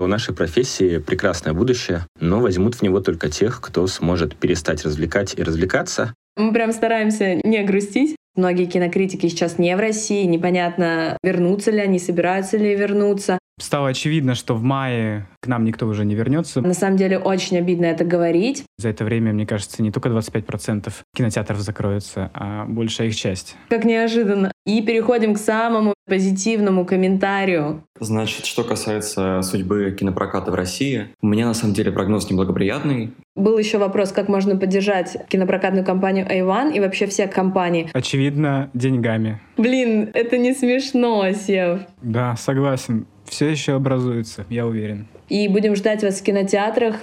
У нашей профессии прекрасное будущее, но возьмут в него только тех, кто сможет перестать развлекать и развлекаться. Мы прям стараемся не грустить. Многие кинокритики сейчас не в России, непонятно, вернутся ли они, собираются ли вернуться. Стало очевидно, что в мае к нам никто уже не вернется. На самом деле очень обидно это говорить. За это время, мне кажется, не только 25% кинотеатров закроются, а большая их часть. Как неожиданно. И переходим к самому позитивному комментарию. Значит, что касается судьбы кинопроката в России, у меня на самом деле прогноз неблагоприятный. Был еще вопрос, как можно поддержать кинопрокатную компанию A1 и вообще все компании. Очевидно, деньгами. Блин, это не смешно, Сев. Да, согласен. Все еще образуется, я уверен. И будем ждать вас в кинотеатрах.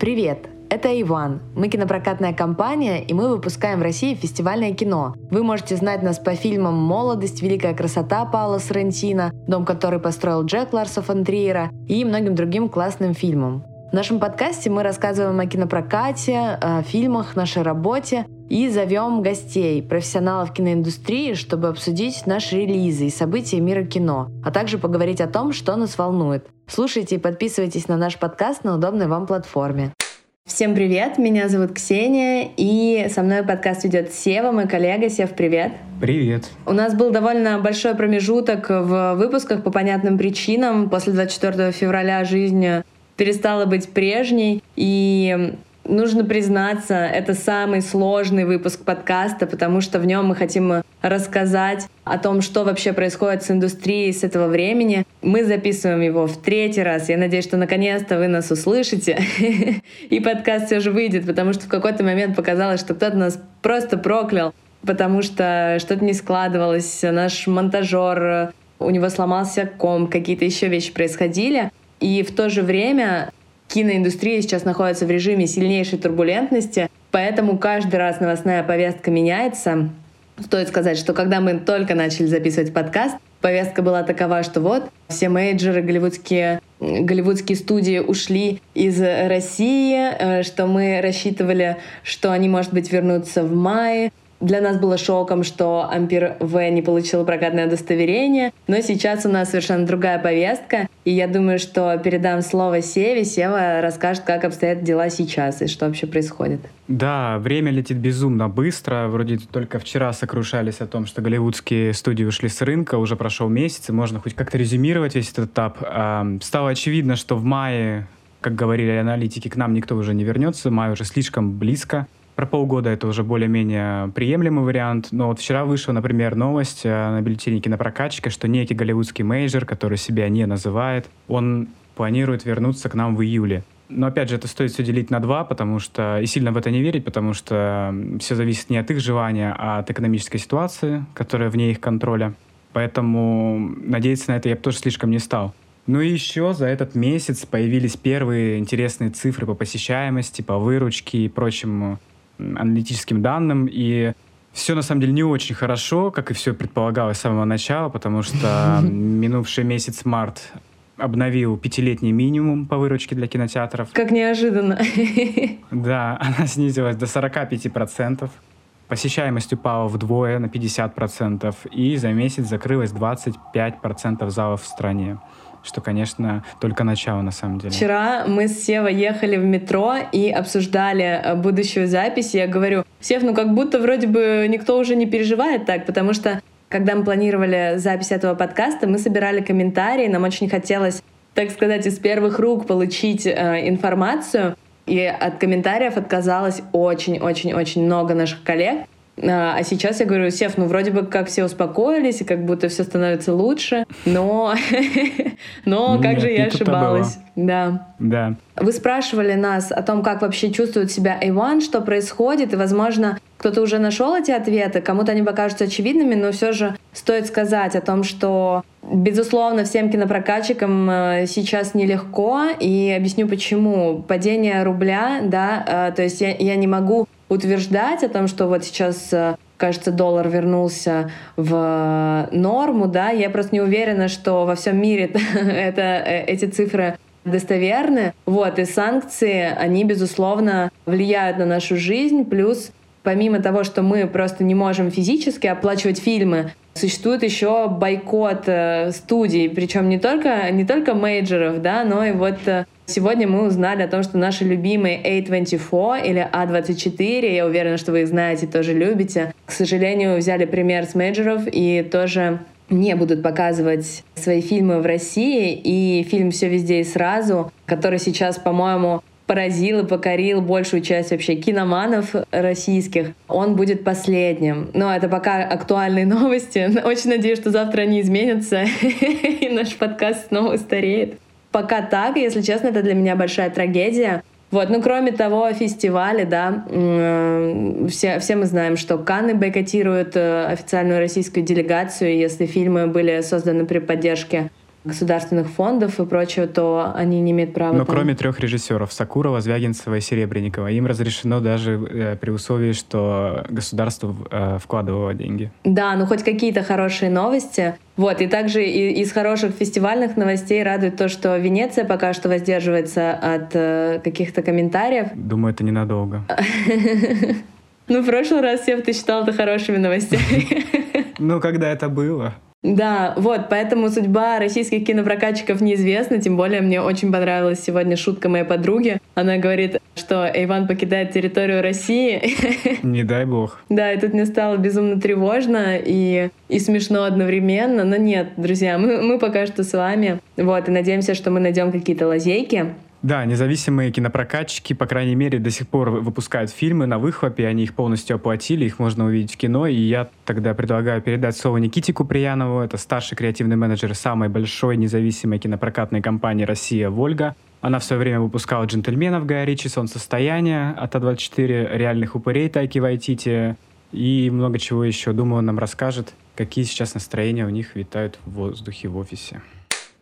Привет! Это Иван. Мы кинопрокатная компания, и мы выпускаем в России фестивальное кино. Вы можете знать нас по фильмам «Молодость», «Великая красота» Паула Соррентино, «Дом, который построил Джек Ларса фон Триера» и многим другим классным фильмам. В нашем подкасте мы рассказываем о кинопрокате, о фильмах, нашей работе и зовем гостей, профессионалов киноиндустрии, чтобы обсудить наши релизы и события мира кино, а также поговорить о том, что нас волнует. Слушайте и подписывайтесь на наш подкаст на удобной вам платформе. Всем привет, меня зовут Ксения, и со мной подкаст ведет Сева, мой коллега. Сев, привет. Привет. У нас был довольно большой промежуток в выпусках по понятным причинам. После 24 февраля жизнь перестала быть прежней, и нужно признаться, это самый сложный выпуск подкаста, потому что в нем мы хотим рассказать о том, что вообще происходит с индустрией с этого времени. Мы записываем его в третий раз. Я надеюсь, что наконец-то вы нас услышите, и подкаст все же выйдет, потому что в какой-то момент показалось, что кто-то нас просто проклял, потому что что-то не складывалось, наш монтажер, у него сломался ком, какие-то еще вещи происходили. И в то же время киноиндустрия сейчас находится в режиме сильнейшей турбулентности, поэтому каждый раз новостная повестка меняется. Стоит сказать, что когда мы только начали записывать подкаст, повестка была такова, что вот все мейджоры, голливудские, голливудские студии ушли из России, э, что мы рассчитывали, что они, может быть, вернутся в мае, для нас было шоком, что Ампер В не получил прокатное удостоверение, но сейчас у нас совершенно другая повестка, и я думаю, что передам слово Севе. Сева расскажет, как обстоят дела сейчас и что вообще происходит. Да, время летит безумно быстро. Вроде только вчера сокрушались о том, что голливудские студии ушли с рынка, уже прошел месяц, и можно хоть как-то резюмировать весь этот этап. Стало очевидно, что в мае как говорили аналитики, к нам никто уже не вернется, май уже слишком близко. Про полгода это уже более-менее приемлемый вариант. Но вот вчера вышла, например, новость э, на бюллетене кинопрокатчика, что некий голливудский мейджор, который себя не называет, он планирует вернуться к нам в июле. Но опять же, это стоит все делить на два, потому что и сильно в это не верить, потому что все зависит не от их желания, а от экономической ситуации, которая вне их контроля. Поэтому надеяться на это я бы тоже слишком не стал. Ну и еще за этот месяц появились первые интересные цифры по посещаемости, по выручке и прочим аналитическим данным, и все на самом деле не очень хорошо, как и все предполагалось с самого начала, потому что минувший месяц март обновил пятилетний минимум по выручке для кинотеатров. Как неожиданно. Да, она снизилась до 45%. Посещаемость упала вдвое на 50%, и за месяц закрылось 25% залов в стране что, конечно, только начало на самом деле. Вчера мы с Севой ехали в метро и обсуждали э, будущую запись. Я говорю, Сев, ну как будто вроде бы никто уже не переживает так, потому что когда мы планировали запись этого подкаста, мы собирали комментарии, нам очень хотелось, так сказать, из первых рук получить э, информацию, и от комментариев отказалось очень-очень-очень много наших коллег. А, а сейчас я говорю, Сев, ну вроде бы как все успокоились, и как будто все становится лучше, но, но как же я ошибалась. Да. Да. Вы спрашивали нас о том, как вообще чувствует себя Иван, что происходит, и, возможно, кто-то уже нашел эти ответы, кому-то они покажутся очевидными, но все же стоит сказать о том, что, безусловно, всем кинопрокатчикам э, сейчас нелегко, и объясню почему. Падение рубля, да, э, то есть я, я не могу утверждать о том, что вот сейчас э, кажется, доллар вернулся в норму, да, я просто не уверена, что во всем мире это, э, эти цифры достоверны. Вот, и санкции, они, безусловно, влияют на нашу жизнь, плюс помимо того, что мы просто не можем физически оплачивать фильмы, существует еще бойкот э, студий, причем не только, не только мейджеров, да, но и вот э, Сегодня мы узнали о том, что наши любимые A24 или A24, я уверена, что вы их знаете, тоже любите, к сожалению, взяли пример с мейджеров и тоже не будут показывать свои фильмы в России. И фильм «Все везде и сразу», который сейчас, по-моему, поразил и покорил большую часть вообще киноманов российских. Он будет последним. Но это пока актуальные новости. Очень надеюсь, что завтра они изменятся, и наш подкаст снова устареет. Пока так, если честно, это для меня большая трагедия. Вот, ну кроме того, фестивали, да, все, все мы знаем, что Канны бойкотируют э, официальную российскую делегацию, если фильмы были созданы при поддержке государственных фондов и прочего, то они не имеют права. Но там... кроме трех режиссеров Сакурова, Звягинцева и Серебренникова, им разрешено даже э, при условии, что государство э, вкладывало деньги. Да, ну хоть какие-то хорошие новости. Вот, и также и, из хороших фестивальных новостей радует то, что Венеция пока что воздерживается от э, каких-то комментариев. Думаю, это ненадолго. Ну, в прошлый раз, Сев, ты считал это хорошими новостями. Ну, когда это было? Да, вот, поэтому судьба российских кинопрокатчиков неизвестна, тем более мне очень понравилась сегодня шутка моей подруги. Она говорит, что Иван покидает территорию России. Не дай бог. Да, и тут мне стало безумно тревожно и, и смешно одновременно, но нет, друзья, мы, мы пока что с вами, вот, и надеемся, что мы найдем какие-то лазейки, да, независимые кинопрокатчики, по крайней мере, до сих пор выпускают фильмы на выхлопе, они их полностью оплатили, их можно увидеть в кино, и я тогда предлагаю передать слово Никите Куприянову, это старший креативный менеджер самой большой независимой кинопрокатной компании «Россия» «Вольга». Она в свое время выпускала «Джентльменов» Гая Ричи, «Солнцестояние» от А24, «Реальных упырей» Тайки Вайтити и много чего еще. Думаю, он нам расскажет, какие сейчас настроения у них витают в воздухе в офисе.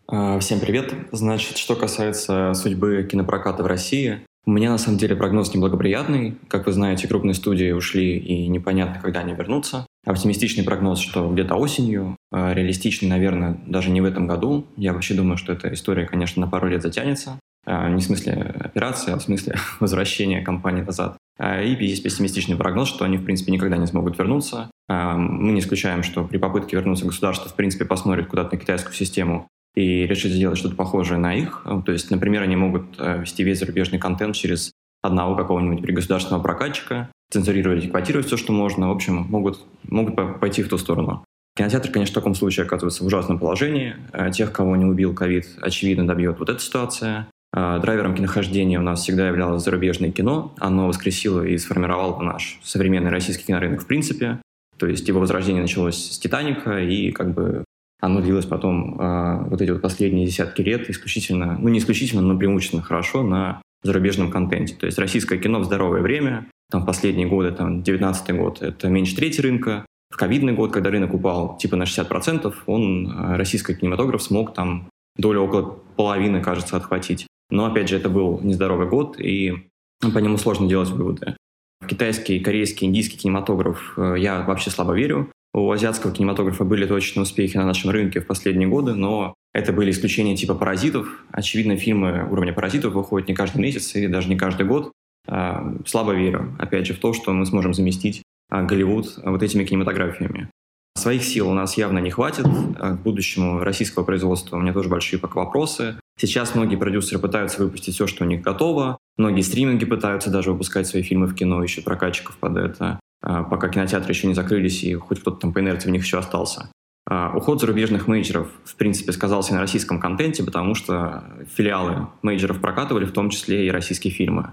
А, всем привет. Значит, что касается судьбы кинопроката в России, у меня на самом деле прогноз неблагоприятный. Как вы знаете, крупные студии ушли и непонятно, когда они вернутся. Оптимистичный прогноз, что где-то осенью. А, реалистичный, наверное, даже не в этом году. Я вообще думаю, что эта история, конечно, на пару лет затянется. А, не в смысле операции, а в смысле возвращения компании назад. И есть пессимистичный прогноз, что они, в принципе, никогда не смогут вернуться. Мы не исключаем, что при попытке вернуться государство, в принципе, посмотрит куда-то на китайскую систему и решить сделать что-то похожее на их. То есть, например, они могут э, вести весь зарубежный контент через одного какого-нибудь государственного прокатчика, цензурировать и квотировать все, что можно. В общем, могут, могут пойти в ту сторону. Кинотеатр, конечно, в таком случае оказывается в ужасном положении. Э, тех, кого не убил ковид, очевидно, добьет вот эта ситуация. Э, драйвером кинохождения у нас всегда являлось зарубежное кино. Оно воскресило и сформировало наш современный российский кинорынок в принципе. То есть его возрождение началось с «Титаника», и как бы оно длилось потом э, вот эти вот последние десятки лет исключительно, ну не исключительно, но преимущественно хорошо на зарубежном контенте. То есть российское кино в здоровое время, там последние годы, там 19 год, это меньше трети рынка. В ковидный год, когда рынок упал типа на 60%, он, э, российский кинематограф смог там долю около половины, кажется, отхватить. Но, опять же, это был нездоровый год, и по нему сложно делать выводы. В китайский, корейский, индийский кинематограф э, я вообще слабо верю. У азиатского кинематографа были точные успехи на нашем рынке в последние годы, но это были исключения типа «Паразитов». Очевидно, фильмы уровня «Паразитов» выходят не каждый месяц и даже не каждый год. А, слабо верю, опять же, в то, что мы сможем заместить а, Голливуд вот этими кинематографиями. Своих сил у нас явно не хватит. А, к будущему российского производства у меня тоже большие пока вопросы. Сейчас многие продюсеры пытаются выпустить все, что у них готово. Многие стриминги пытаются даже выпускать свои фильмы в кино, ищут прокатчиков под это. А, пока кинотеатры еще не закрылись и хоть кто-то там по инерции в них еще остался. А, уход зарубежных мейджеров, в принципе, сказался на российском контенте, потому что филиалы мейджеров прокатывали в том числе и российские фильмы.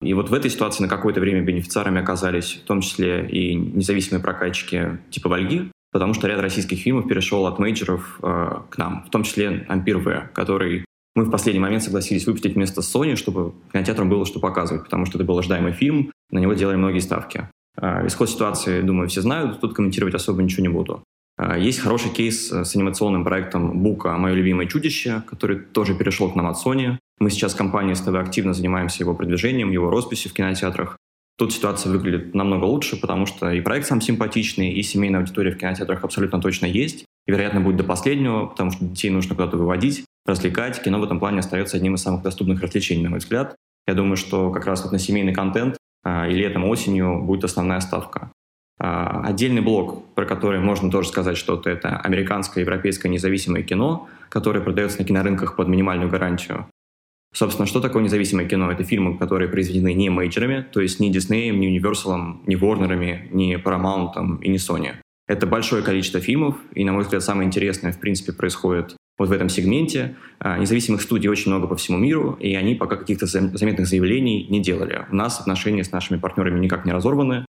И вот в этой ситуации на какое-то время бенефициарами оказались в том числе и независимые прокатчики типа «Вольги», потому что ряд российских фильмов перешел от мейджеров э, к нам, в том числе «Ампир В», который мы в последний момент согласились выпустить вместо Sony, чтобы кинотеатрам было что показывать, потому что это был ожидаемый фильм, на него делали многие ставки. А, исход ситуации, думаю, все знают, тут комментировать особо ничего не буду. А, есть хороший кейс с анимационным проектом Бука «Мое любимое чудище», который тоже перешел к нам от Sony. Мы сейчас компанией с ТВ активно занимаемся его продвижением, его росписью в кинотеатрах. Тут ситуация выглядит намного лучше, потому что и проект сам симпатичный, и семейная аудитория в кинотеатрах абсолютно точно есть. И, вероятно, будет до последнего, потому что детей нужно куда-то выводить, развлекать. Кино в этом плане остается одним из самых доступных развлечений, на мой взгляд. Я думаю, что как раз вот на семейный контент и летом, осенью будет основная ставка. А, отдельный блок, про который можно тоже сказать что-то, это американское, европейское независимое кино, которое продается на кинорынках под минимальную гарантию. Собственно, что такое независимое кино? Это фильмы, которые произведены не мейджерами, то есть ни Disney, ни Universal, ни Warner, ни Paramount и ни Sony. Это большое количество фильмов, и, на мой взгляд, самое интересное, в принципе, происходит вот в этом сегменте. А, независимых студий очень много по всему миру, и они пока каких-то заметных заявлений не делали. У нас отношения с нашими партнерами никак не разорваны.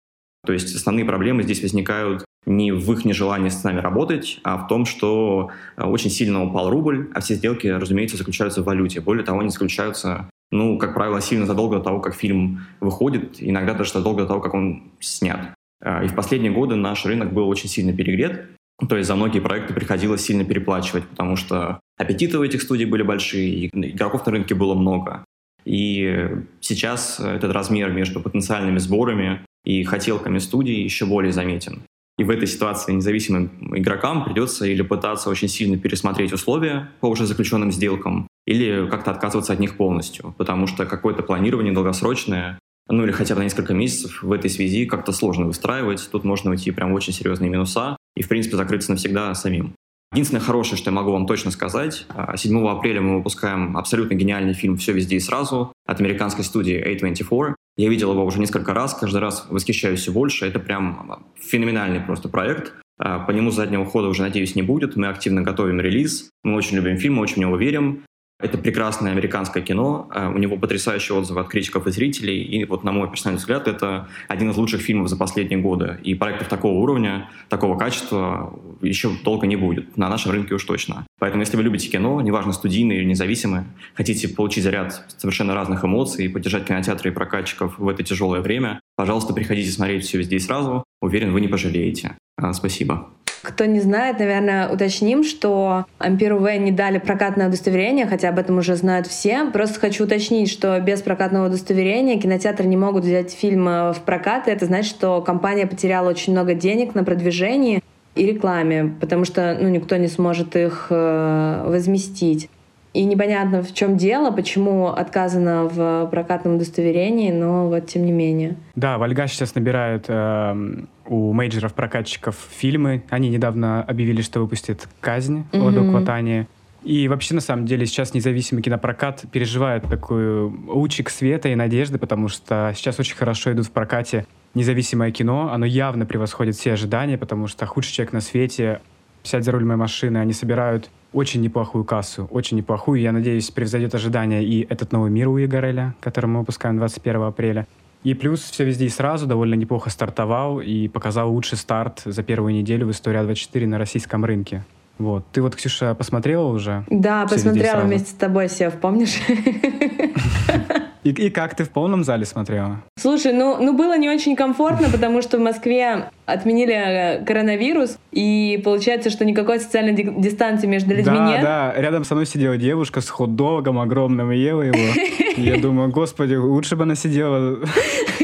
То есть основные проблемы здесь возникают не в их нежелании с нами работать, а в том, что а, очень сильно упал рубль, а все сделки, разумеется, заключаются в валюте. Более того, они заключаются, ну, как правило, сильно задолго до того, как фильм выходит, иногда даже задолго до того, как он снят. А, и в последние годы наш рынок был очень сильно перегрет, то есть за многие проекты приходилось сильно переплачивать, потому что аппетиты у этих студий были большие, игроков на рынке было много. И сейчас этот размер между потенциальными сборами и хотелками студии еще более заметен. И в этой ситуации независимым игрокам придется или пытаться очень сильно пересмотреть условия по уже заключенным сделкам, или как-то отказываться от них полностью, потому что какое-то планирование долгосрочное, ну или хотя бы на несколько месяцев в этой связи как-то сложно выстраивать. Тут можно уйти прям в очень серьезные минуса и, в принципе, закрыться навсегда самим. Единственное хорошее, что я могу вам точно сказать, 7 а, апреля мы выпускаем абсолютно гениальный фильм «Все везде и сразу» от американской студии A24. Я видел его уже несколько раз, каждый раз восхищаюсь все больше. Это прям феноменальный просто проект. А, по нему заднего хода уже, надеюсь, не будет. Мы активно готовим релиз. Мы очень любим фильм, мы очень в него верим. Это прекрасное американское кино, а, у него потрясающие отзывы от критиков и зрителей, и вот на мой персональный взгляд это один из лучших фильмов за последние годы. И проектов такого уровня, такого качества еще долго не будет, на нашем рынке уж точно. Поэтому если вы любите кино, неважно студийное или независимое, хотите получить заряд совершенно разных эмоций и поддержать кинотеатры и прокатчиков в это тяжелое время, пожалуйста, приходите смотреть все везде и сразу. Уверен, вы не пожалеете. А, спасибо. Кто не знает, наверное, уточним, что Ампиру В не дали прокатное удостоверение, хотя об этом уже знают все. Просто хочу уточнить, что без прокатного удостоверения кинотеатры не могут взять фильм э, в прокат. И это значит, что компания потеряла очень много денег на продвижении и рекламе, потому что ну, никто не сможет их э, возместить. И непонятно, в чем дело, почему отказано в прокатном удостоверении, но вот тем не менее. Да, Вальга сейчас набирает э, у мейджеров-прокатчиков фильмы. Они недавно объявили, что выпустят «Казнь» mm-hmm. Оду Кватани. И вообще, на самом деле, сейчас независимый кинопрокат переживает такой лучик света и надежды, потому что сейчас очень хорошо идут в прокате независимое кино. Оно явно превосходит все ожидания, потому что «Худший человек на свете», «Сядь за руль моей машины», они собирают очень неплохую кассу, очень неплохую. Я надеюсь, превзойдет ожидания и этот новый мир у Игореля, который мы выпускаем 21 апреля. И плюс все везде и сразу довольно неплохо стартовал и показал лучший старт за первую неделю в истории А24 на российском рынке. Вот. Ты вот, Ксюша, посмотрела уже? Да, посмотрела вместе с тобой, Сев, помнишь? И, и как ты в полном зале смотрела? Слушай, ну, ну было не очень комфортно, потому что в Москве отменили э, коронавирус, и получается, что никакой социальной дистанции между людьми да, нет. Да, рядом со мной сидела девушка с хот-догом огромным и ела его. Я думаю, господи, лучше бы она сидела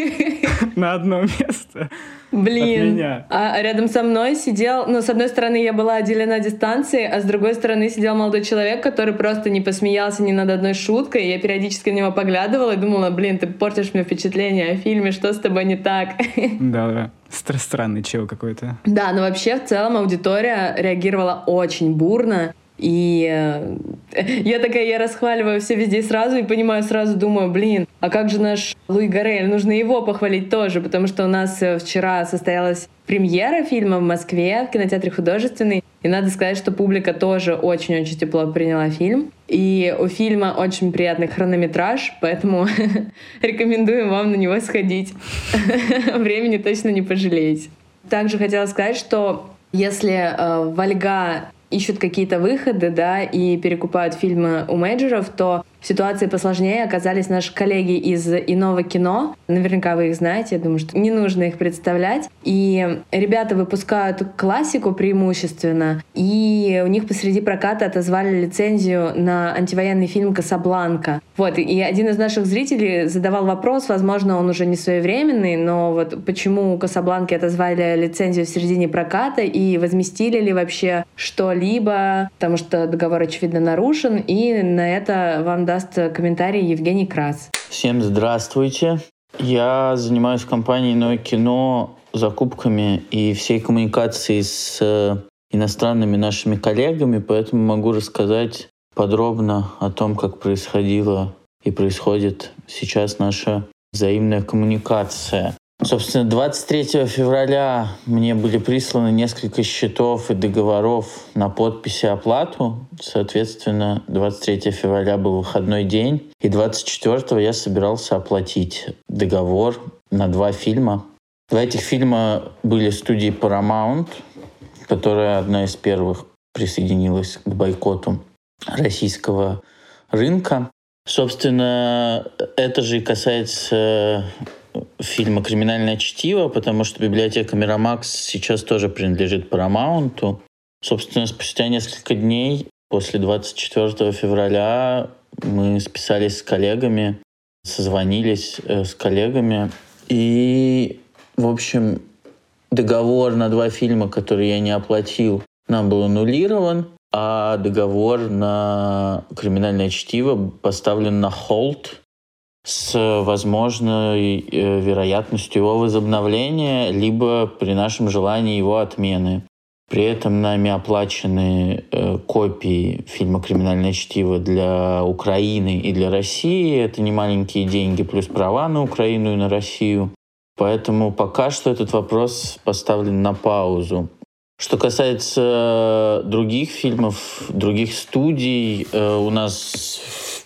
на одно место. Блин. А рядом со мной сидел, ну, с одной стороны, я была отделена дистанцией, а с другой стороны сидел молодой человек, который просто не посмеялся ни над одной шуткой. Я периодически на него поглядывала и думала, блин, ты портишь мне впечатление о фильме, что с тобой не так? Да, да. Странный чел какой-то. Да, но вообще в целом аудитория реагировала очень бурно. И э, я такая, я расхваливаю все везде сразу и понимаю, сразу думаю, блин, а как же наш Луи Гарель? Нужно его похвалить тоже, потому что у нас э, вчера состоялась премьера фильма в Москве в кинотеатре художественный. И надо сказать, что публика тоже очень-очень тепло приняла фильм. И у фильма очень приятный хронометраж, поэтому рекомендуем вам на него сходить. Времени точно не пожалеете. Также хотела сказать, что если э, Вальга ищут какие-то выходы, да, и перекупают фильмы у мейджеров, то в ситуации посложнее оказались наши коллеги из иного кино. Наверняка вы их знаете, я думаю, что не нужно их представлять. И ребята выпускают классику преимущественно, и у них посреди проката отозвали лицензию на антивоенный фильм «Касабланка». Вот, и один из наших зрителей задавал вопрос, возможно, он уже не своевременный, но вот почему у «Касабланки» отозвали лицензию в середине проката и возместили ли вообще что-либо, потому что договор, очевидно, нарушен, и на это вам даст комментарий Евгений Крас. Всем здравствуйте. Я занимаюсь компанией «Ное кино» закупками и всей коммуникацией с э, иностранными нашими коллегами, поэтому могу рассказать подробно о том, как происходила и происходит сейчас наша взаимная коммуникация. Собственно, 23 февраля мне были присланы несколько счетов и договоров на подпись и оплату. Соответственно, 23 февраля был выходной день, и 24 я собирался оплатить договор на два фильма. Два этих фильма были студии Paramount, которая одна из первых присоединилась к бойкоту российского рынка. Собственно, это же и касается фильма «Криминальное чтиво», потому что библиотека Мирамакс сейчас тоже принадлежит Paramount. Собственно, спустя несколько дней после 24 февраля мы списались с коллегами, созвонились э, с коллегами. И, в общем, договор на два фильма, которые я не оплатил, нам был аннулирован, а договор на «Криминальное чтиво» поставлен на холд с возможной э, вероятностью его возобновления, либо при нашем желании его отмены. При этом нами оплачены э, копии фильма «Криминальное чтиво» для Украины и для России. Это не маленькие деньги, плюс права на Украину и на Россию. Поэтому пока что этот вопрос поставлен на паузу. Что касается других фильмов, других студий, э, у нас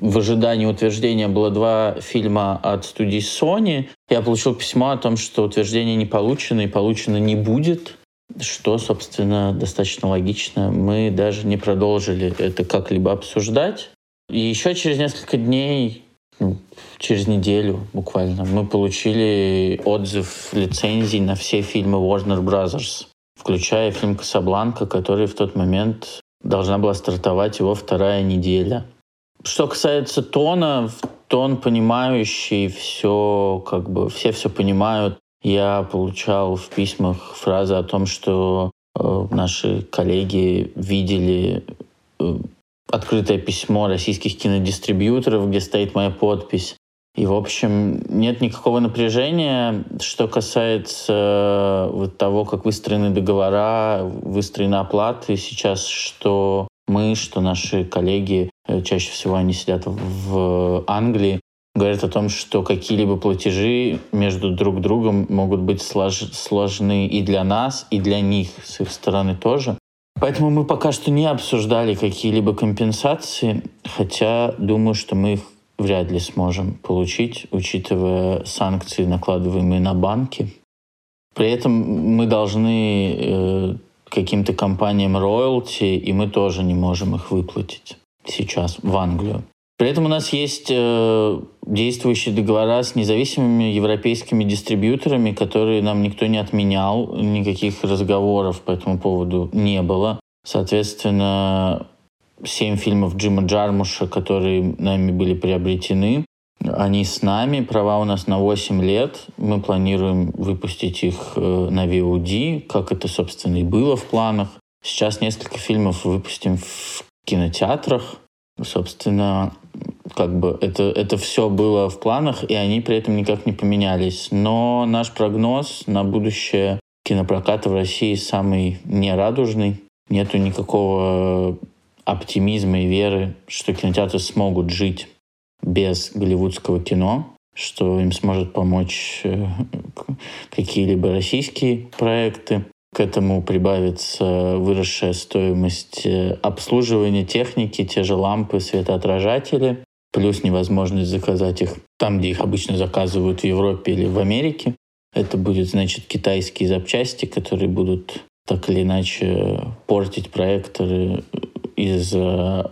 в ожидании утверждения было два фильма от студии Sony. Я получил письмо о том, что утверждение не получено и получено не будет, что, собственно, достаточно логично. Мы даже не продолжили это как-либо обсуждать. И еще через несколько дней, ну, через неделю буквально, мы получили отзыв лицензий на все фильмы Warner Brothers, включая фильм «Касабланка», который в тот момент должна была стартовать его вторая неделя. Что касается тона, тон понимающий, все как бы все все понимают. Я получал в письмах фразы о том, что э, наши коллеги видели э, открытое письмо российских кинодистрибьюторов, где стоит моя подпись. И, в общем, нет никакого напряжения. Что касается э, вот того, как выстроены договора, выстроены оплаты сейчас, что мы, что наши коллеги, э, чаще всего они сидят в Англии, говорят о том, что какие-либо платежи между друг другом могут быть слож сложны и для нас, и для них с их стороны тоже. Поэтому мы пока что не обсуждали какие-либо компенсации, хотя думаю, что мы их вряд ли сможем получить, учитывая санкции, накладываемые на банки. При этом мы должны э, каким-то компаниям роялти, и мы тоже не можем их выплатить сейчас в Англию. При этом у нас есть э, действующие договора с независимыми европейскими дистрибьюторами, которые нам никто не отменял, никаких разговоров по этому поводу не было. Соответственно, семь фильмов Джима Джармуша, которые нами были приобретены, они с нами, права у нас на 8 лет. Мы планируем выпустить их э, на VOD, как это, собственно, и было в планах. Сейчас несколько фильмов выпустим в кинотеатрах. Собственно, как бы это, это все было в планах, и они при этом никак не поменялись. Но наш прогноз на будущее кинопроката в России самый нерадужный. Нету никакого оптимизма и веры, что кинотеатры смогут жить без голливудского кино, что им сможет помочь э, какие-либо российские проекты. К этому прибавится выросшая стоимость э, обслуживания техники, те же лампы, светоотражатели, плюс невозможность заказать их там, где их обычно заказывают в Европе или в Америке. Это будет, значит, китайские запчасти, которые будут так или иначе портить проекторы из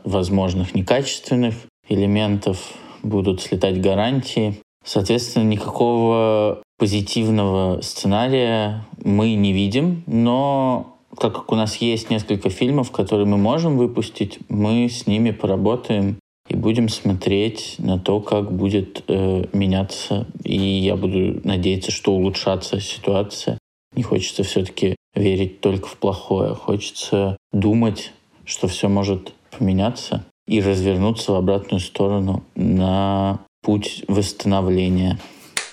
возможных некачественных элементов будут слетать гарантии. Соответственно, никакого позитивного сценария мы не видим, но так как у нас есть несколько фильмов, которые мы можем выпустить, мы с ними поработаем и будем смотреть на то, как будет э, меняться. И я буду надеяться, что улучшаться ситуация. Не хочется все-таки верить только в плохое. Хочется думать, что все может поменяться и развернуться в обратную сторону на путь восстановления.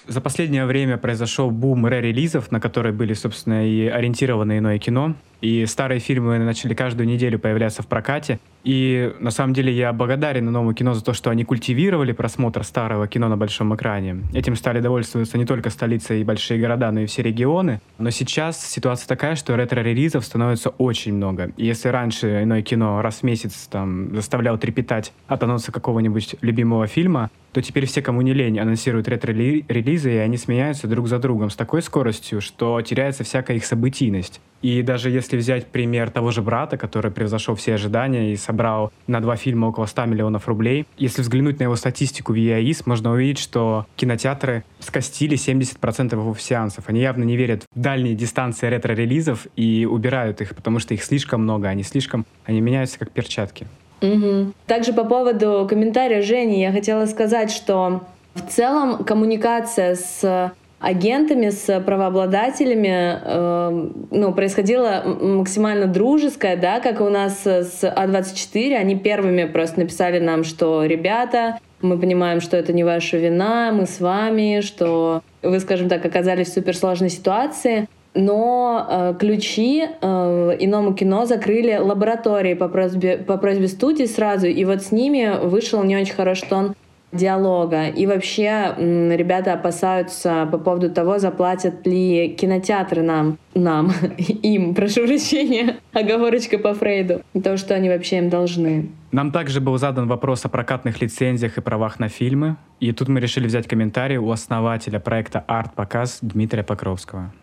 За последнее время произошел бум ре-релизов, на которые были, собственно, и ориентированы иное кино. И старые фильмы начали каждую неделю появляться в прокате. И на самом деле я благодарен новому кино за то, что они культивировали просмотр старого кино на большом экране. Этим стали довольствоваться не только столица и большие города, но и все регионы. Но сейчас ситуация такая, что ретро-релизов становится очень много. Если раньше иное кино раз в месяц там заставлял трепетать от анонса какого-нибудь любимого фильма, то теперь все, кому не лень, анонсируют ретро-релизы, и они сменяются друг за другом с такой скоростью, что теряется всякая их событийность. И даже если взять пример того же «Брата», который превзошел все ожидания и собрал на два фильма около 100 миллионов рублей, если взглянуть на его статистику в ЕАИС, можно увидеть, что кинотеатры скостили 70% его сеансов. Они явно не верят в дальние дистанции ретро-релизов и убирают их, потому что их слишком много, они слишком, они меняются как перчатки. Угу. Также по поводу комментария Жени я хотела сказать, что в целом коммуникация с агентами, с правообладателями э, ну, происходила максимально дружеская, да, как у нас с А24. Они первыми просто написали нам, что ребята, мы понимаем, что это не ваша вина, мы с вами, что вы, скажем так, оказались в суперсложной ситуации. Но э, ключи э, иному кино закрыли лаборатории по просьбе, по просьбе студии сразу, и вот с ними вышел не очень хороший тон диалога. И вообще ребята опасаются по поводу того, заплатят ли кинотеатры нам, нам, им, прошу прощения, оговорочка по Фрейду, то, что они вообще им должны. Нам также был задан вопрос о прокатных лицензиях и правах на фильмы, и тут мы решили взять комментарий у основателя проекта «Арт-показ» Дмитрия Покровского.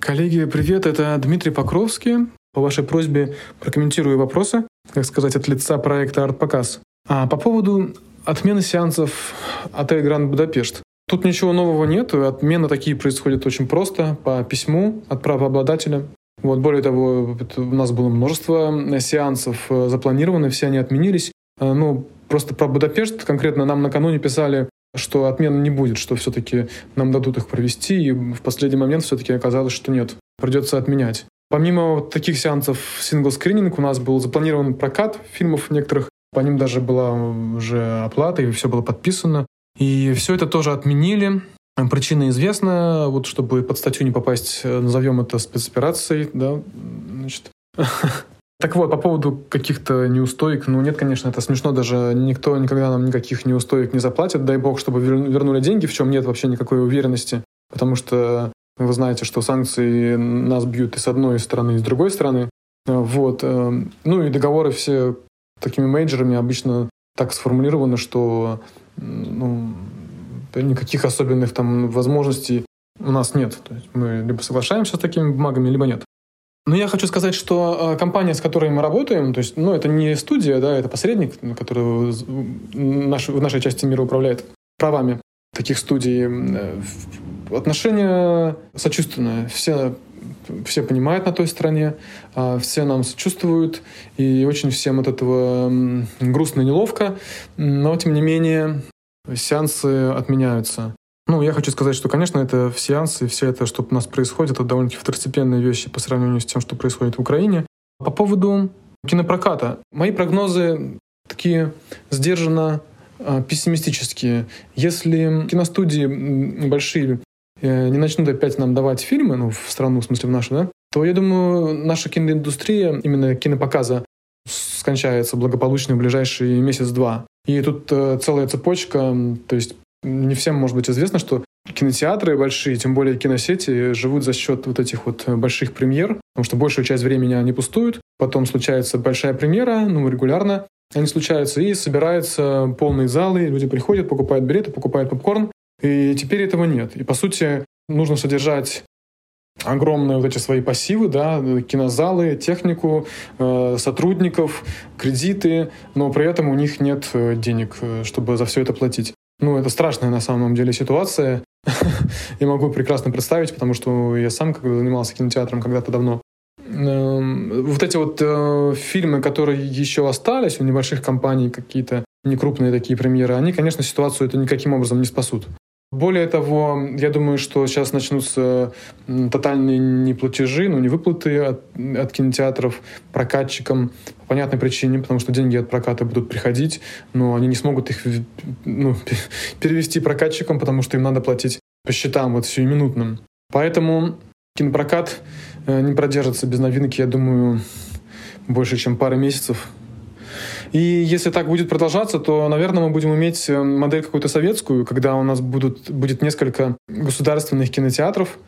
Коллеги, привет, это Дмитрий Покровский. По вашей просьбе прокомментирую вопросы, так сказать, от лица проекта «Арт-показ». А по поводу Отмена сеансов отель Гранд Будапешт. Тут ничего нового нет. Отмены такие происходят очень просто, по письму от правообладателя. Вот, более того, у нас было множество сеансов э, запланированы, все они отменились. Э, ну, просто про Будапешт конкретно нам накануне писали, что отмены не будет, что все-таки нам дадут их провести, и в последний момент все-таки оказалось, что нет, придется отменять. Помимо вот таких сеансов сингл-скрининг у нас был запланирован прокат фильмов некоторых по ним даже была уже оплата, и все было подписано. И все это тоже отменили. Причина известна, вот чтобы под статью не попасть, назовем это спецоперацией, да, значит. Так вот, по поводу каких-то неустоек, ну нет, конечно, это смешно, даже никто никогда нам никаких неустоек не заплатит, дай бог, чтобы вернули деньги, в чем нет вообще никакой уверенности, потому что вы знаете, что санкции нас бьют и с одной стороны, и с другой стороны. Вот. Э, ну и договоры все такими мейджерами обычно так сформулировано, что ну, никаких особенных там возможностей у нас нет. То есть мы либо соглашаемся с такими бумагами, либо нет. Но я хочу сказать, что э, компания, с которой мы работаем, то есть, ну, это не студия, да, это посредник, который наш, в нашей части мира управляет правами таких студий. Э, отношения сочувственные. Все все понимают на той стороне, а, все нам сочувствуют, и очень всем от этого грустно и неловко, но тем не менее сеансы отменяются. Ну, я хочу сказать, что, конечно, это сеансы, все это, что у нас происходит, это довольно-таки второстепенные вещи по сравнению с тем, что происходит в Украине. По поводу кинопроката. Мои прогнозы такие сдержанно а, пессимистические. Если киностудии большие не начнут опять нам давать фильмы, ну, в страну, в смысле в нашу, да, то, я думаю, наша киноиндустрия, именно кинопоказа, скончается благополучно в ближайший месяц-два. И тут э, целая цепочка, то есть не всем может быть известно, что кинотеатры большие, тем более киносети, живут за счет вот этих вот больших премьер, потому что большую часть времени они пустуют, потом случается большая премьера, ну, регулярно они случаются, и собираются полные залы, люди приходят, покупают билеты, покупают попкорн, и теперь этого нет. И, по сути, нужно содержать огромные вот эти свои пассивы, да, кинозалы, технику, э, сотрудников, кредиты, но при этом у них нет э, денег, э, чтобы за все это платить. Ну, это страшная на самом деле ситуация. я могу прекрасно представить, потому что я сам когда занимался кинотеатром когда-то давно. Эм, вот эти вот э, фильмы, которые еще остались у небольших компаний, какие-то некрупные такие премьеры, они, конечно, ситуацию это никаким образом не спасут. Более того, я думаю, что сейчас начнутся тотальные неплатежи, ну, не выплаты от, от кинотеатров прокатчикам по понятной причине, потому что деньги от проката будут приходить, но они не смогут их ну, перевести прокатчикам, потому что им надо платить по счетам вот сиюминутным. Поэтому кинопрокат э, не продержится без новинки, я думаю, больше, чем пары месяцев. И если так будет продолжаться, то, наверное, мы будем иметь э, модель какую-то советскую, когда у нас будут, будет несколько государственных кинотеатров,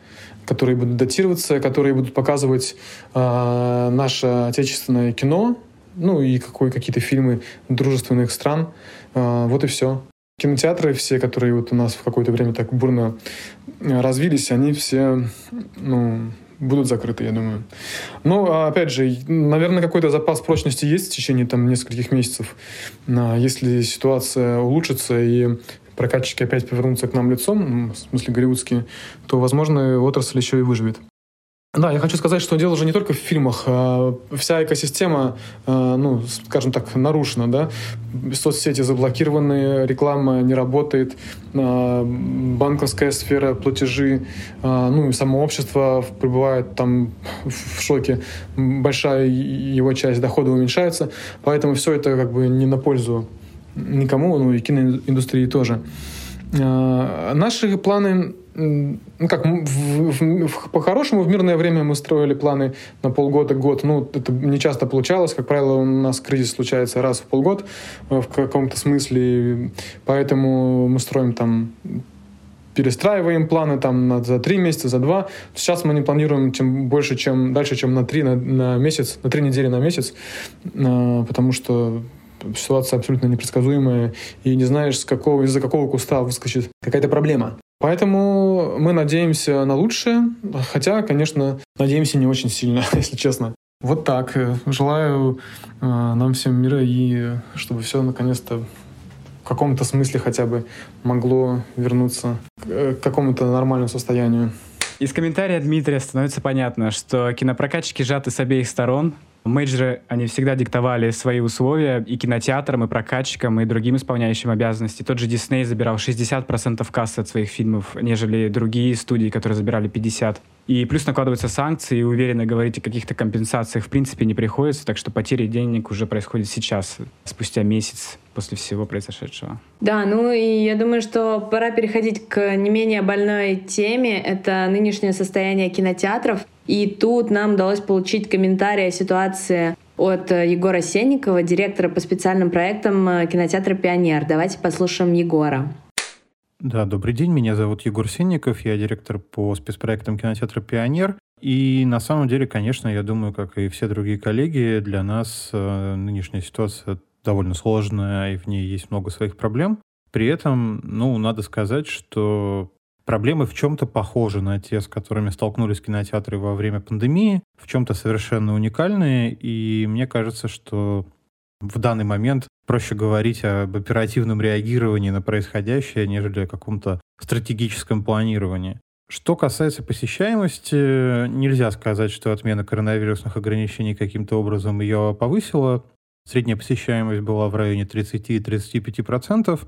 которые будут датироваться, которые будут показывать э, наше отечественное кино, ну и какой, какие-то фильмы дружественных стран. Э, вот и все. Кинотеатры все, которые вот у нас в какое-то время так бурно э, развились, они все ну, будут закрыты, я думаю. Но, опять же, наверное, какой-то запас прочности есть в течение там нескольких месяцев. А если ситуация улучшится и прокатчики опять повернутся к нам лицом, в смысле голливудские, то, возможно, отрасль еще и выживет. Да, я хочу сказать, что дело уже не только в фильмах. А вся экосистема, а, ну, скажем так, нарушена, да. Соцсети заблокированы, реклама не работает, а, банковская сфера, платежи, ну, и само общество пребывает там в шоке. Большая его часть дохода уменьшается, поэтому все это как бы не на пользу никому, ну и киноиндустрии тоже. Наши планы ну как, по-хорошему в мирное время мы строили планы на полгода-год. Ну, это не часто получалось. Как правило, у нас кризис случается раз в полгод э, в каком-то смысле. Поэтому мы строим там перестраиваем планы там на, за три месяца, за два. Сейчас мы не планируем чем больше, чем дальше, чем на три на, на месяц, на три недели на месяц, э, потому что ситуация абсолютно непредсказуемая, и не знаешь, с какого, из-за какого куста выскочит какая-то проблема. Поэтому мы надеемся на лучшее, хотя, конечно, надеемся не очень сильно, если честно. Вот так. Желаю э, нам всем мира и чтобы все наконец-то в каком-то смысле хотя бы могло вернуться к, э, к какому-то нормальному состоянию. Из комментария Дмитрия становится понятно, что кинопрокатчики сжаты с обеих сторон, Мейджеры, они всегда диктовали свои условия и кинотеатрам, и прокатчикам, и другим исполняющим обязанности. Тот же Дисней забирал 60% кассы от своих фильмов, нежели другие студии, которые забирали 50%. И плюс накладываются санкции, и уверенно говорить о каких-то компенсациях в принципе не приходится, так что потери денег уже происходят сейчас, спустя месяц после всего произошедшего. Да, ну и я думаю, что пора переходить к не менее больной теме. Это нынешнее состояние кинотеатров. И тут нам удалось получить комментарий о ситуации от Егора Сенникова, директора по специальным проектам кинотеатра «Пионер». Давайте послушаем Егора. Да, добрый день, меня зовут Егор Сенников, я директор по спецпроектам кинотеатра «Пионер». И на самом деле, конечно, я думаю, как и все другие коллеги, для нас э, нынешняя ситуация довольно сложная, и в ней есть много своих проблем. При этом, ну, надо сказать, что проблемы в чем-то похожи на те, с которыми столкнулись кинотеатры во время пандемии, в чем-то совершенно уникальные, и мне кажется, что в данный момент проще говорить об оперативном реагировании на происходящее, нежели о каком-то стратегическом планировании. Что касается посещаемости, нельзя сказать, что отмена коронавирусных ограничений каким-то образом ее повысила. Средняя посещаемость была в районе 30-35%.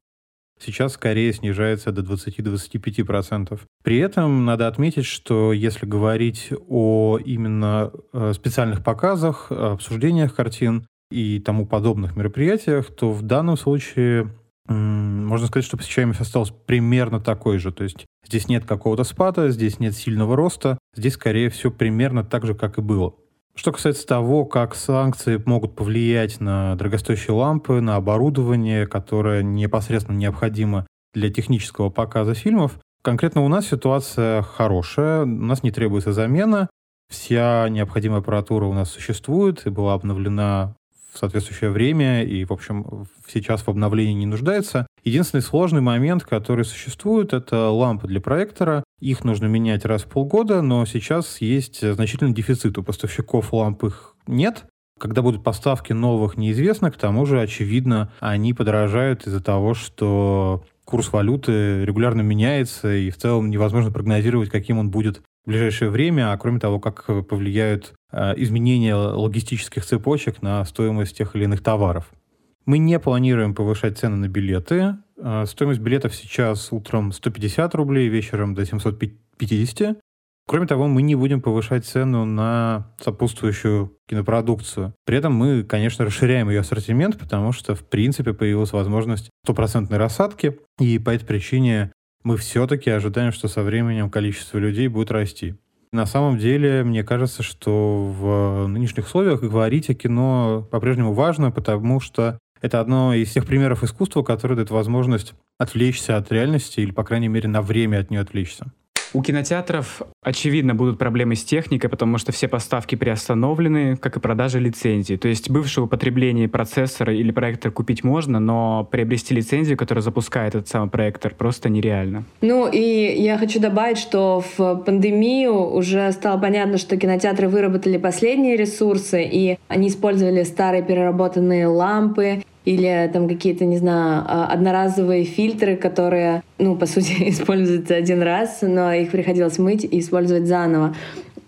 Сейчас скорее снижается до 20-25%. При этом надо отметить, что если говорить о именно э, специальных показах, обсуждениях картин и тому подобных мероприятиях, то в данном случае можно сказать, что посещаемость осталась примерно такой же. То есть здесь нет какого-то спада, здесь нет сильного роста, здесь скорее все примерно так же, как и было. Что касается того, как санкции могут повлиять на дорогостоящие лампы, на оборудование, которое непосредственно необходимо для технического показа фильмов, конкретно у нас ситуация хорошая, у нас не требуется замена, вся необходимая аппаратура у нас существует и была обновлена в соответствующее время и, в общем, сейчас в обновлении не нуждается. Единственный сложный момент, который существует, это лампы для проектора. Их нужно менять раз в полгода, но сейчас есть значительный дефицит. У поставщиков ламп их нет. Когда будут поставки новых, неизвестно. К тому же, очевидно, они подорожают из-за того, что курс валюты регулярно меняется, и в целом невозможно прогнозировать, каким он будет в ближайшее время, а кроме того, как повлияют э, изменения логистических цепочек на стоимость тех или иных товаров. Мы не планируем повышать цены на билеты. Э, стоимость билетов сейчас утром 150 рублей, вечером до 750. Кроме того, мы не будем повышать цену на сопутствующую кинопродукцию. При этом мы, конечно, расширяем ее ассортимент, потому что, в принципе, появилась возможность стопроцентной рассадки, и по этой причине мы все-таки ожидаем, что со временем количество людей будет расти. На самом деле, мне кажется, что в нынешних условиях говорить о кино по-прежнему важно, потому что это одно из тех примеров искусства, которое дает возможность отвлечься от реальности или, по крайней мере, на время от нее отвлечься. У кинотеатров, очевидно, будут проблемы с техникой, потому что все поставки приостановлены, как и продажа лицензий. То есть бывшего потребления процессора или проектор купить можно, но приобрести лицензию, которая запускает этот самый проектор, просто нереально. Ну и я хочу добавить, что в пандемию уже стало понятно, что кинотеатры выработали последние ресурсы, и они использовали старые переработанные лампы, или там какие-то, не знаю, а, одноразовые фильтры, которые, ну, по сути, используются один раз, но их приходилось мыть и использовать заново.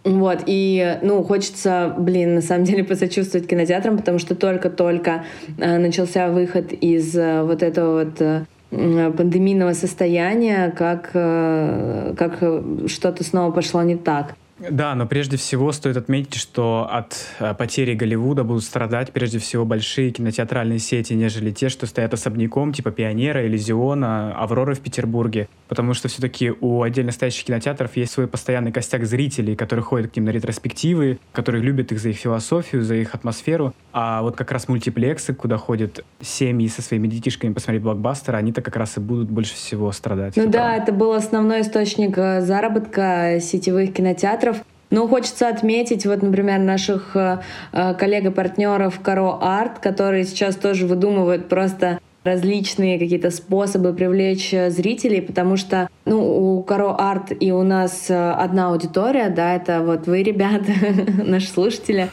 Вот, и, ну, хочется, блин, на самом деле посочувствовать кинотеатрам, потому что только-только э, начался выход из э, вот этого вот э, пандемийного состояния, как, э, как что-то снова пошло не так. Да, но прежде всего стоит отметить, что от э, потери Голливуда будут страдать прежде всего большие кинотеатральные сети, нежели те, что стоят особняком, типа Пионера, Элизиона, Авроры в Петербурге. Потому что все-таки у отдельно стоящих кинотеатров есть свой постоянный костяк зрителей, которые ходят к ним на ретроспективы, которые любят их за их философию, за их атмосферу. А вот как раз мультиплексы, куда ходят семьи со своими детишками посмотреть блокбастеры, они-то как раз и будут больше всего страдать. Ну да, это был основной источник э, заработка сетевых кинотеатров. Но хочется отметить, вот, например, наших э, э коллег и партнеров Каро Арт, которые сейчас тоже выдумывают просто различные какие-то способы привлечь э, зрителей, потому что ну, у Каро Арт и у нас одна аудитория, да, это вот вы, ребята, наши слушатели.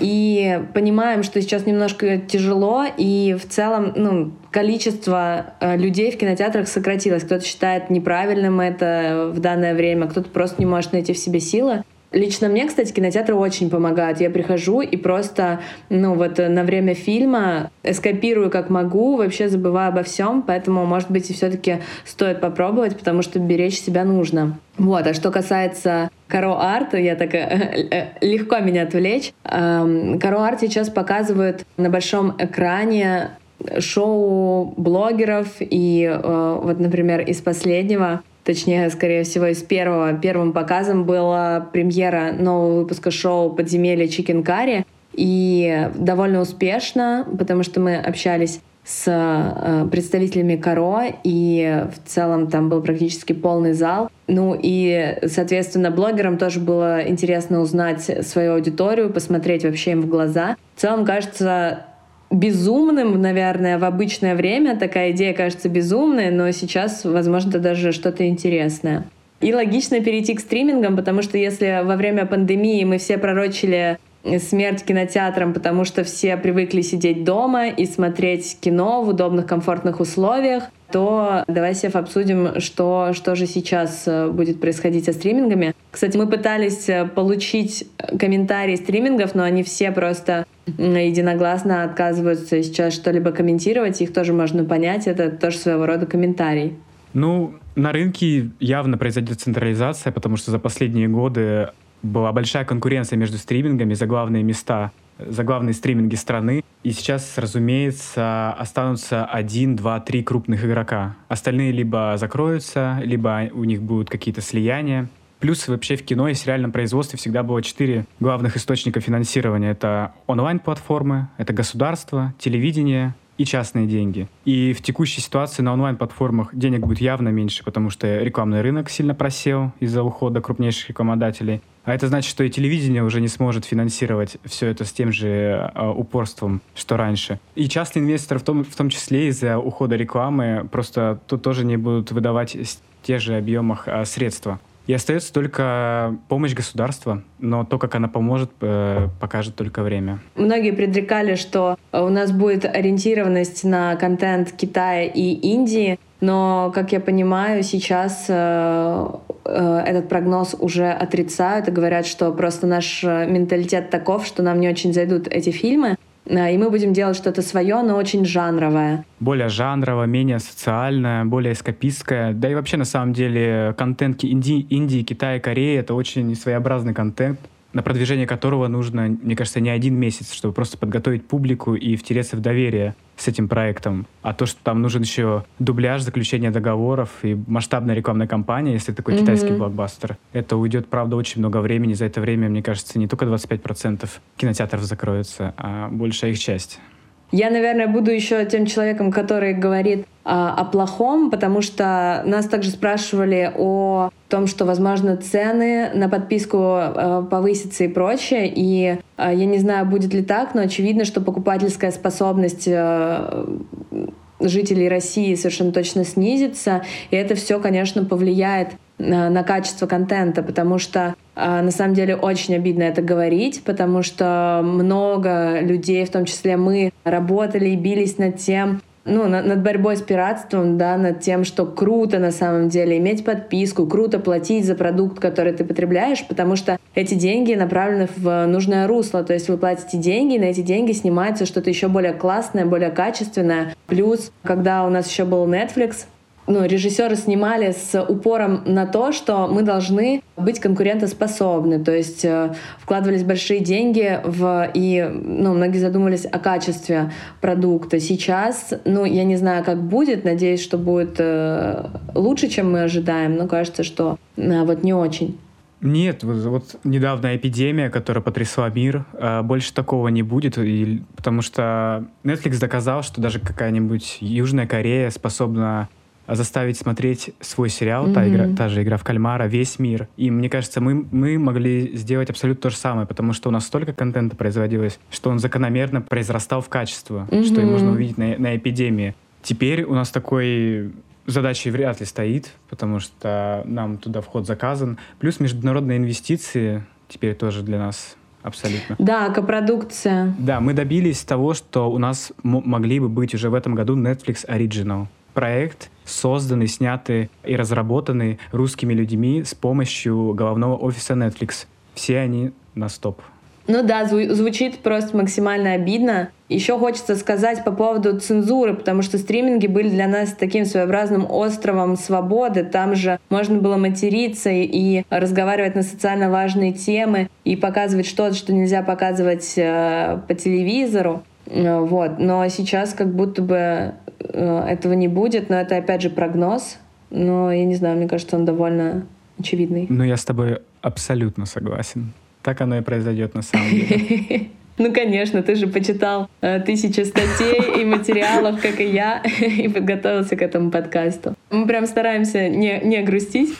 И понимаем, что сейчас немножко тяжело, и в целом ну, количество людей в кинотеатрах сократилось. Кто-то считает неправильным это в данное время, кто-то просто не может найти в себе силы. Лично мне, кстати, кинотеатры очень помогают. Я прихожу и просто, ну вот на время фильма эскапирую как могу, вообще забываю обо всем, поэтому, может быть, и все-таки стоит попробовать, потому что беречь себя нужно. Вот, а что касается Каро Арт, я так э, э, легко меня отвлечь. Эм, Каро Арт сейчас показывают на большом экране шоу блогеров и э, вот, например, из последнего точнее, скорее всего, из первого. Первым показом была премьера нового выпуска шоу «Подземелье Чикен Карри». И довольно успешно, потому что мы общались с э, представителями Каро, и в целом там был практически полный зал. Ну и, соответственно, блогерам тоже было интересно узнать свою аудиторию, посмотреть вообще им в глаза. В целом, кажется, безумным, наверное, в обычное время. Такая идея кажется безумной, но сейчас, возможно, даже что-то интересное. И логично перейти к стримингам, потому что если во время пандемии мы все пророчили смерть кинотеатрам, потому что все привыкли сидеть дома и смотреть кино в удобных, комфортных условиях, то давай, Сев, обсудим, что, что же сейчас э, будет происходить со стримингами. Кстати, мы пытались э, получить комментарии стримингов, но они все просто единогласно отказываются сейчас что-либо комментировать. Их тоже можно понять. Это тоже своего рода комментарий. Ну, на рынке явно произойдет централизация, потому что за последние годы была большая конкуренция между стримингами за главные места, за главные стриминги страны. И сейчас, разумеется, останутся один, два, три крупных игрока. Остальные либо закроются, либо у них будут какие-то слияния. Плюс вообще в кино и сериальном производстве всегда было четыре главных источника финансирования. Это онлайн-платформы, это государство, телевидение и частные деньги. И в текущей ситуации на онлайн-платформах денег будет явно меньше, потому что рекламный рынок сильно просел из-за ухода крупнейших рекламодателей. А это значит, что и телевидение уже не сможет финансировать все это с тем же э, упорством, что раньше. И частные инвесторы, в том, в том числе из-за ухода рекламы, просто тут тоже не будут выдавать в тех же объемах э, средства. И остается только помощь государства, но то, как она поможет, э, покажет только время. Многие предрекали, что у нас будет ориентированность на контент Китая и Индии, но, как я понимаю, сейчас э, э, этот прогноз уже отрицают и говорят, что просто наш менталитет таков, что нам не очень зайдут эти фильмы. И мы будем делать что-то свое, но очень жанровое. Более жанровое, менее социальное, более эскапистское. Да и вообще, на самом деле, контент Индии, Индии Китая, Кореи — это очень своеобразный контент. на продвижение которого нужно, мне кажется, не один месяц, чтобы просто подготовить публику и втереться в доверие с этим проектом. А то, что там нужен еще дубляж, заключение договоров и масштабная рекламная кампания, если такой mm-hmm. китайский блокбастер, это уйдет, правда, очень много времени. За это время, мне кажется, не только 25% кинотеатров закроются, а большая их часть. Я, наверное, буду еще тем человеком, который говорит а, о плохом, потому что нас также спрашивали о том, что, возможно, цены на подписку а, повысятся и прочее. И а, я не знаю, будет ли так, но очевидно, что покупательская способность а, жителей России совершенно точно снизится. И это все, конечно, повлияет на, качество контента, потому что на самом деле очень обидно это говорить, потому что много людей, в том числе мы, работали и бились над тем, ну, над, над борьбой с пиратством, да, над тем, что круто на самом деле иметь подписку, круто платить за продукт, который ты потребляешь, потому что эти деньги направлены в нужное русло. То есть вы платите деньги, и на эти деньги снимается что-то еще более классное, более качественное. Плюс, когда у нас еще был Netflix, ну, режиссеры снимали с упором на то, что мы должны быть конкурентоспособны, то есть э, вкладывались большие деньги в и ну, многие задумывались о качестве продукта. Сейчас, ну, я не знаю, как будет, надеюсь, что будет э, лучше, чем мы ожидаем, но кажется, что э, вот не очень. Нет, вот, вот недавно эпидемия, которая потрясла мир, э, больше такого не будет, и, потому что Netflix доказал, что даже какая-нибудь Южная Корея способна заставить смотреть свой сериал, mm-hmm. та, игра, та же игра в кальмара, весь мир. И мне кажется, мы, мы могли сделать абсолютно то же самое, потому что у нас столько контента производилось, что он закономерно произрастал в качество, mm-hmm. что и можно увидеть на, на эпидемии. Теперь у нас такой задачи вряд ли стоит, потому что нам туда вход заказан. Плюс международные инвестиции теперь тоже для нас абсолютно. Да, копродукция. Да, мы добились того, что у нас могли бы быть уже в этом году Netflix Original проект, созданный, снятый и разработанный русскими людьми с помощью головного офиса Netflix. Все они на стоп. Ну да, зву- звучит просто максимально обидно. Еще хочется сказать по поводу цензуры, потому что стриминги были для нас таким своеобразным островом свободы. Там же можно было материться и, разговаривать на социально важные темы и показывать что-то, что нельзя показывать э, по телевизору. Э, вот. Но сейчас как будто бы этого не будет, но это опять же прогноз. Но я не знаю, мне кажется, он довольно очевидный. Ну, я с тобой абсолютно согласен. Так оно и произойдет на самом деле. Ну, конечно, ты же почитал э, тысячи статей и материалов, как и я, и подготовился к этому подкасту. Мы прям стараемся не, не грустить.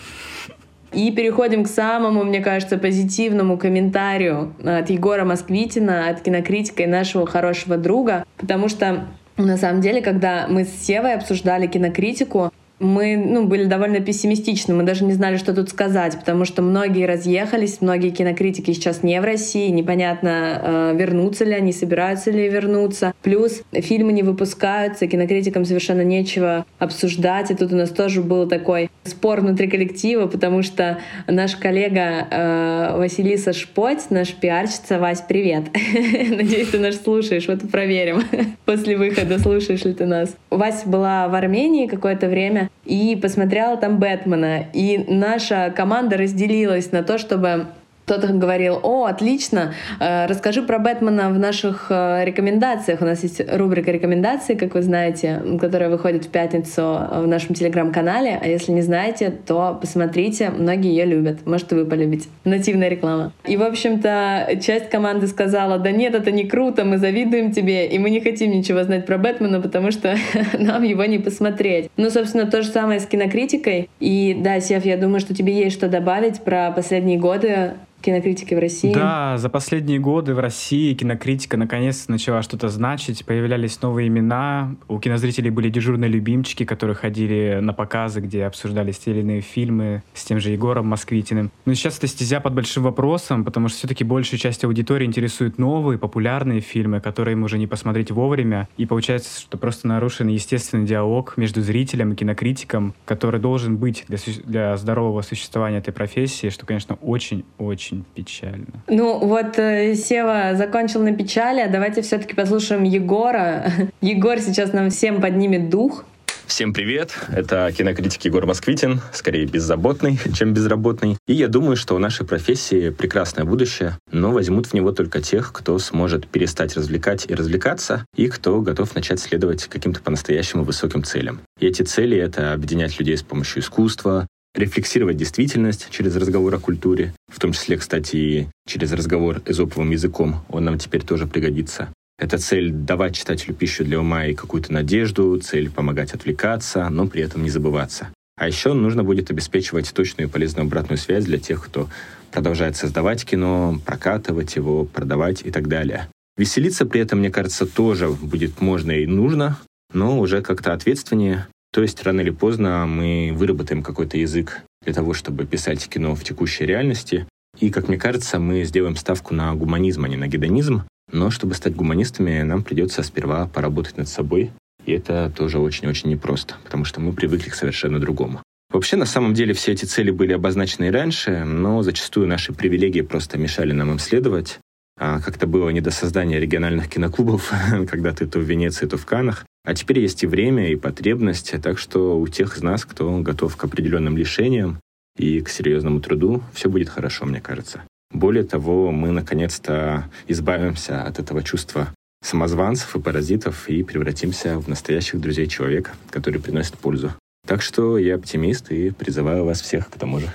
И переходим к самому, мне кажется, позитивному комментарию от Егора Москвитина, от кинокритика и нашего хорошего друга, потому что на самом деле, когда мы с Севой обсуждали кинокритику, мы ну, были довольно пессимистичны, мы даже не знали, что тут сказать, потому что многие разъехались, многие кинокритики сейчас не в России, непонятно, э, вернутся ли они, собираются ли вернуться. Плюс фильмы не выпускаются, кинокритикам совершенно нечего обсуждать, и тут у нас тоже был такой спор внутри коллектива, потому что наш коллега э, Василиса Шпоть, наш пиарщица, Вась, привет. Надеюсь, ты нас слушаешь, вот проверим после выхода, слушаешь ли ты нас. Вася была в Армении какое-то время, и посмотрела там Бэтмена. И наша команда разделилась на то, чтобы кто-то говорил, о, отлично, э, расскажи про Бэтмена в наших э, рекомендациях. У нас есть рубрика рекомендаций, как вы знаете, которая выходит в пятницу в нашем телеграм-канале. А если не знаете, то посмотрите, многие ее любят. Может, и вы полюбите. Нативная реклама. И, в общем-то, часть команды сказала, да нет, это не круто, мы завидуем тебе, и мы не хотим ничего знать про Бэтмена, потому что нам его не посмотреть. Ну, собственно, то же самое с кинокритикой. И да, Сев, я думаю, что тебе есть что добавить про последние годы кинокритики в России. Да, за последние годы в России кинокритика наконец начала что-то значить, появлялись новые имена, у кинозрителей были дежурные любимчики, которые ходили на показы, где обсуждались те или иные фильмы с тем же Егором Москвитиным. Но сейчас эта стезя под большим вопросом, потому что все-таки большую часть аудитории интересуют новые, популярные фильмы, которые им уже не посмотреть вовремя, и получается, что просто нарушен естественный диалог между зрителем и кинокритиком, который должен быть для, для здорового существования этой профессии, что, конечно, очень-очень очень печально. Ну вот э, Сева закончил на печали, а давайте все-таки послушаем Егора. Егор сейчас нам всем поднимет дух. Всем привет! Это кинокритик Егор Москвитин, скорее беззаботный, чем безработный. И я думаю, что у нашей профессии прекрасное будущее, но возьмут в него только тех, кто сможет перестать развлекать и развлекаться, и кто готов начать следовать каким-то по-настоящему высоким целям. И эти цели — это объединять людей с помощью искусства, рефлексировать действительность через разговор о культуре, в том числе, кстати, и через разговор эзоповым языком, он нам теперь тоже пригодится. Это цель давать читателю пищу для ума и какую-то надежду, цель помогать отвлекаться, но при этом не забываться. А еще нужно будет обеспечивать точную и полезную обратную связь для тех, кто продолжает создавать кино, прокатывать его, продавать и так далее. Веселиться при этом, мне кажется, тоже будет можно и нужно, но уже как-то ответственнее. То есть рано или поздно мы выработаем какой-то язык для того, чтобы писать кино в текущей реальности. И, как мне кажется, мы сделаем ставку на гуманизм, а не на гедонизм, но чтобы стать гуманистами, нам придется сперва поработать над собой. И это тоже очень-очень непросто, потому что мы привыкли к совершенно другому. Вообще, на самом деле, все эти цели были обозначены и раньше, но зачастую наши привилегии просто мешали нам им следовать. А как-то было не до создания региональных киноклубов, когда ты то в Венеции, то в Канах. А теперь есть и время, и потребность, так что у тех из нас, кто готов к определенным лишениям и к серьезному труду, все будет хорошо, мне кажется. Более того, мы наконец-то избавимся от этого чувства самозванцев и паразитов и превратимся в настоящих друзей человека, которые приносят пользу. Так что я оптимист и призываю вас всех к тому же.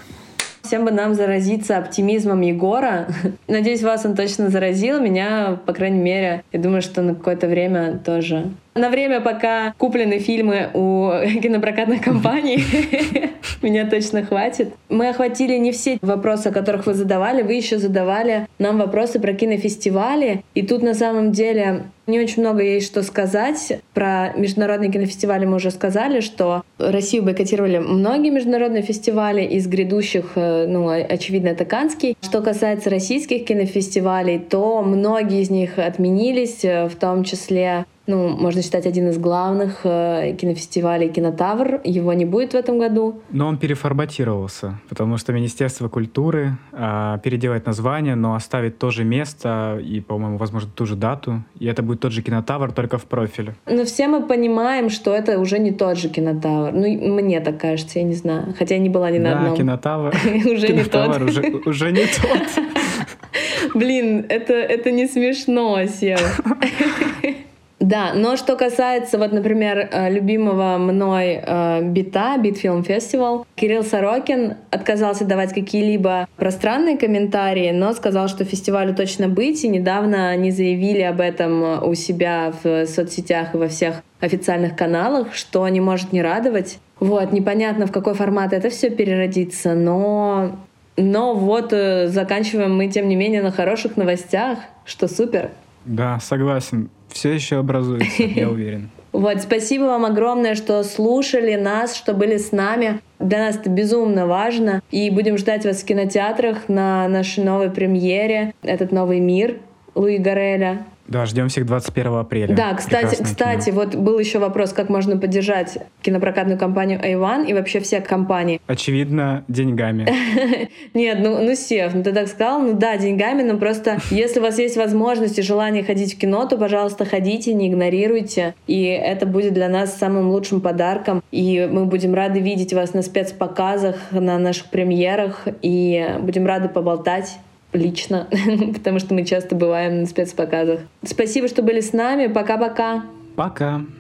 Всем бы нам заразиться оптимизмом Егора. Надеюсь, вас он точно заразил. Меня, по крайней мере, я думаю, что на какое-то время тоже. На время, пока куплены фильмы у кинопрокатных компаний, меня точно хватит. Мы охватили не все вопросы, о которых вы задавали. Вы еще задавали нам вопросы про кинофестивали. И тут на самом деле не очень много есть что сказать. Про международные кинофестивали мы уже сказали, что Россию бойкотировали многие международные фестивали. Из грядущих, э, ну, очевидно, это Канский. Что касается российских кинофестивалей, то многие из них отменились, э, в том числе ну, можно считать, один из главных э, кинофестивалей «Кинотавр». Его не будет в этом году. Но он переформатировался, потому что Министерство культуры э, переделает название, но оставит то же место и, по-моему, возможно, ту же дату. И это будет тот же «Кинотавр», только в профиле. Но все мы понимаем, что это уже не тот же «Кинотавр». Ну, мне так кажется, я не знаю. Хотя я не была ни на да, одном. «Кинотавр». Уже не тот. Уже не тот. Блин, это, это не смешно, Сев. Да, но что касается, вот, например, э, любимого мной э, бита, Битфилм Фестивал, Кирилл Сорокин отказался давать какие-либо пространные комментарии, но сказал, что фестивалю точно быть, и недавно они заявили об этом у себя в соцсетях и во всех официальных каналах, что не может не радовать. Вот, непонятно, в какой формат это все переродится, но но вот э, заканчиваем мы, тем не менее, на хороших новостях, что супер. Да, согласен все еще образуется, я уверен. Вот, спасибо вам огромное, что слушали нас, что были с нами. Для нас это безумно важно. И будем ждать вас в кинотеатрах на нашей новой премьере «Этот новый мир» Луи Гареля. Да, ждем всех 21 апреля. Да, кстати, кстати, вот был еще вопрос, как можно поддержать кинопрокатную компанию A1 и вообще все компании. Очевидно, деньгами. Нет, ну, ну, Сев, ну ты так сказал, ну да, деньгами, но просто если у вас есть возможность и желание ходить в кино, то, пожалуйста, ходите, не игнорируйте, и это будет для нас самым лучшим подарком, и мы будем рады видеть вас на спецпоказах, на наших премьерах, и будем рады поболтать лично, потому что мы часто бываем на спецпоказах. Спасибо, что были с нами. Пока-пока. Пока. -пока. Пока.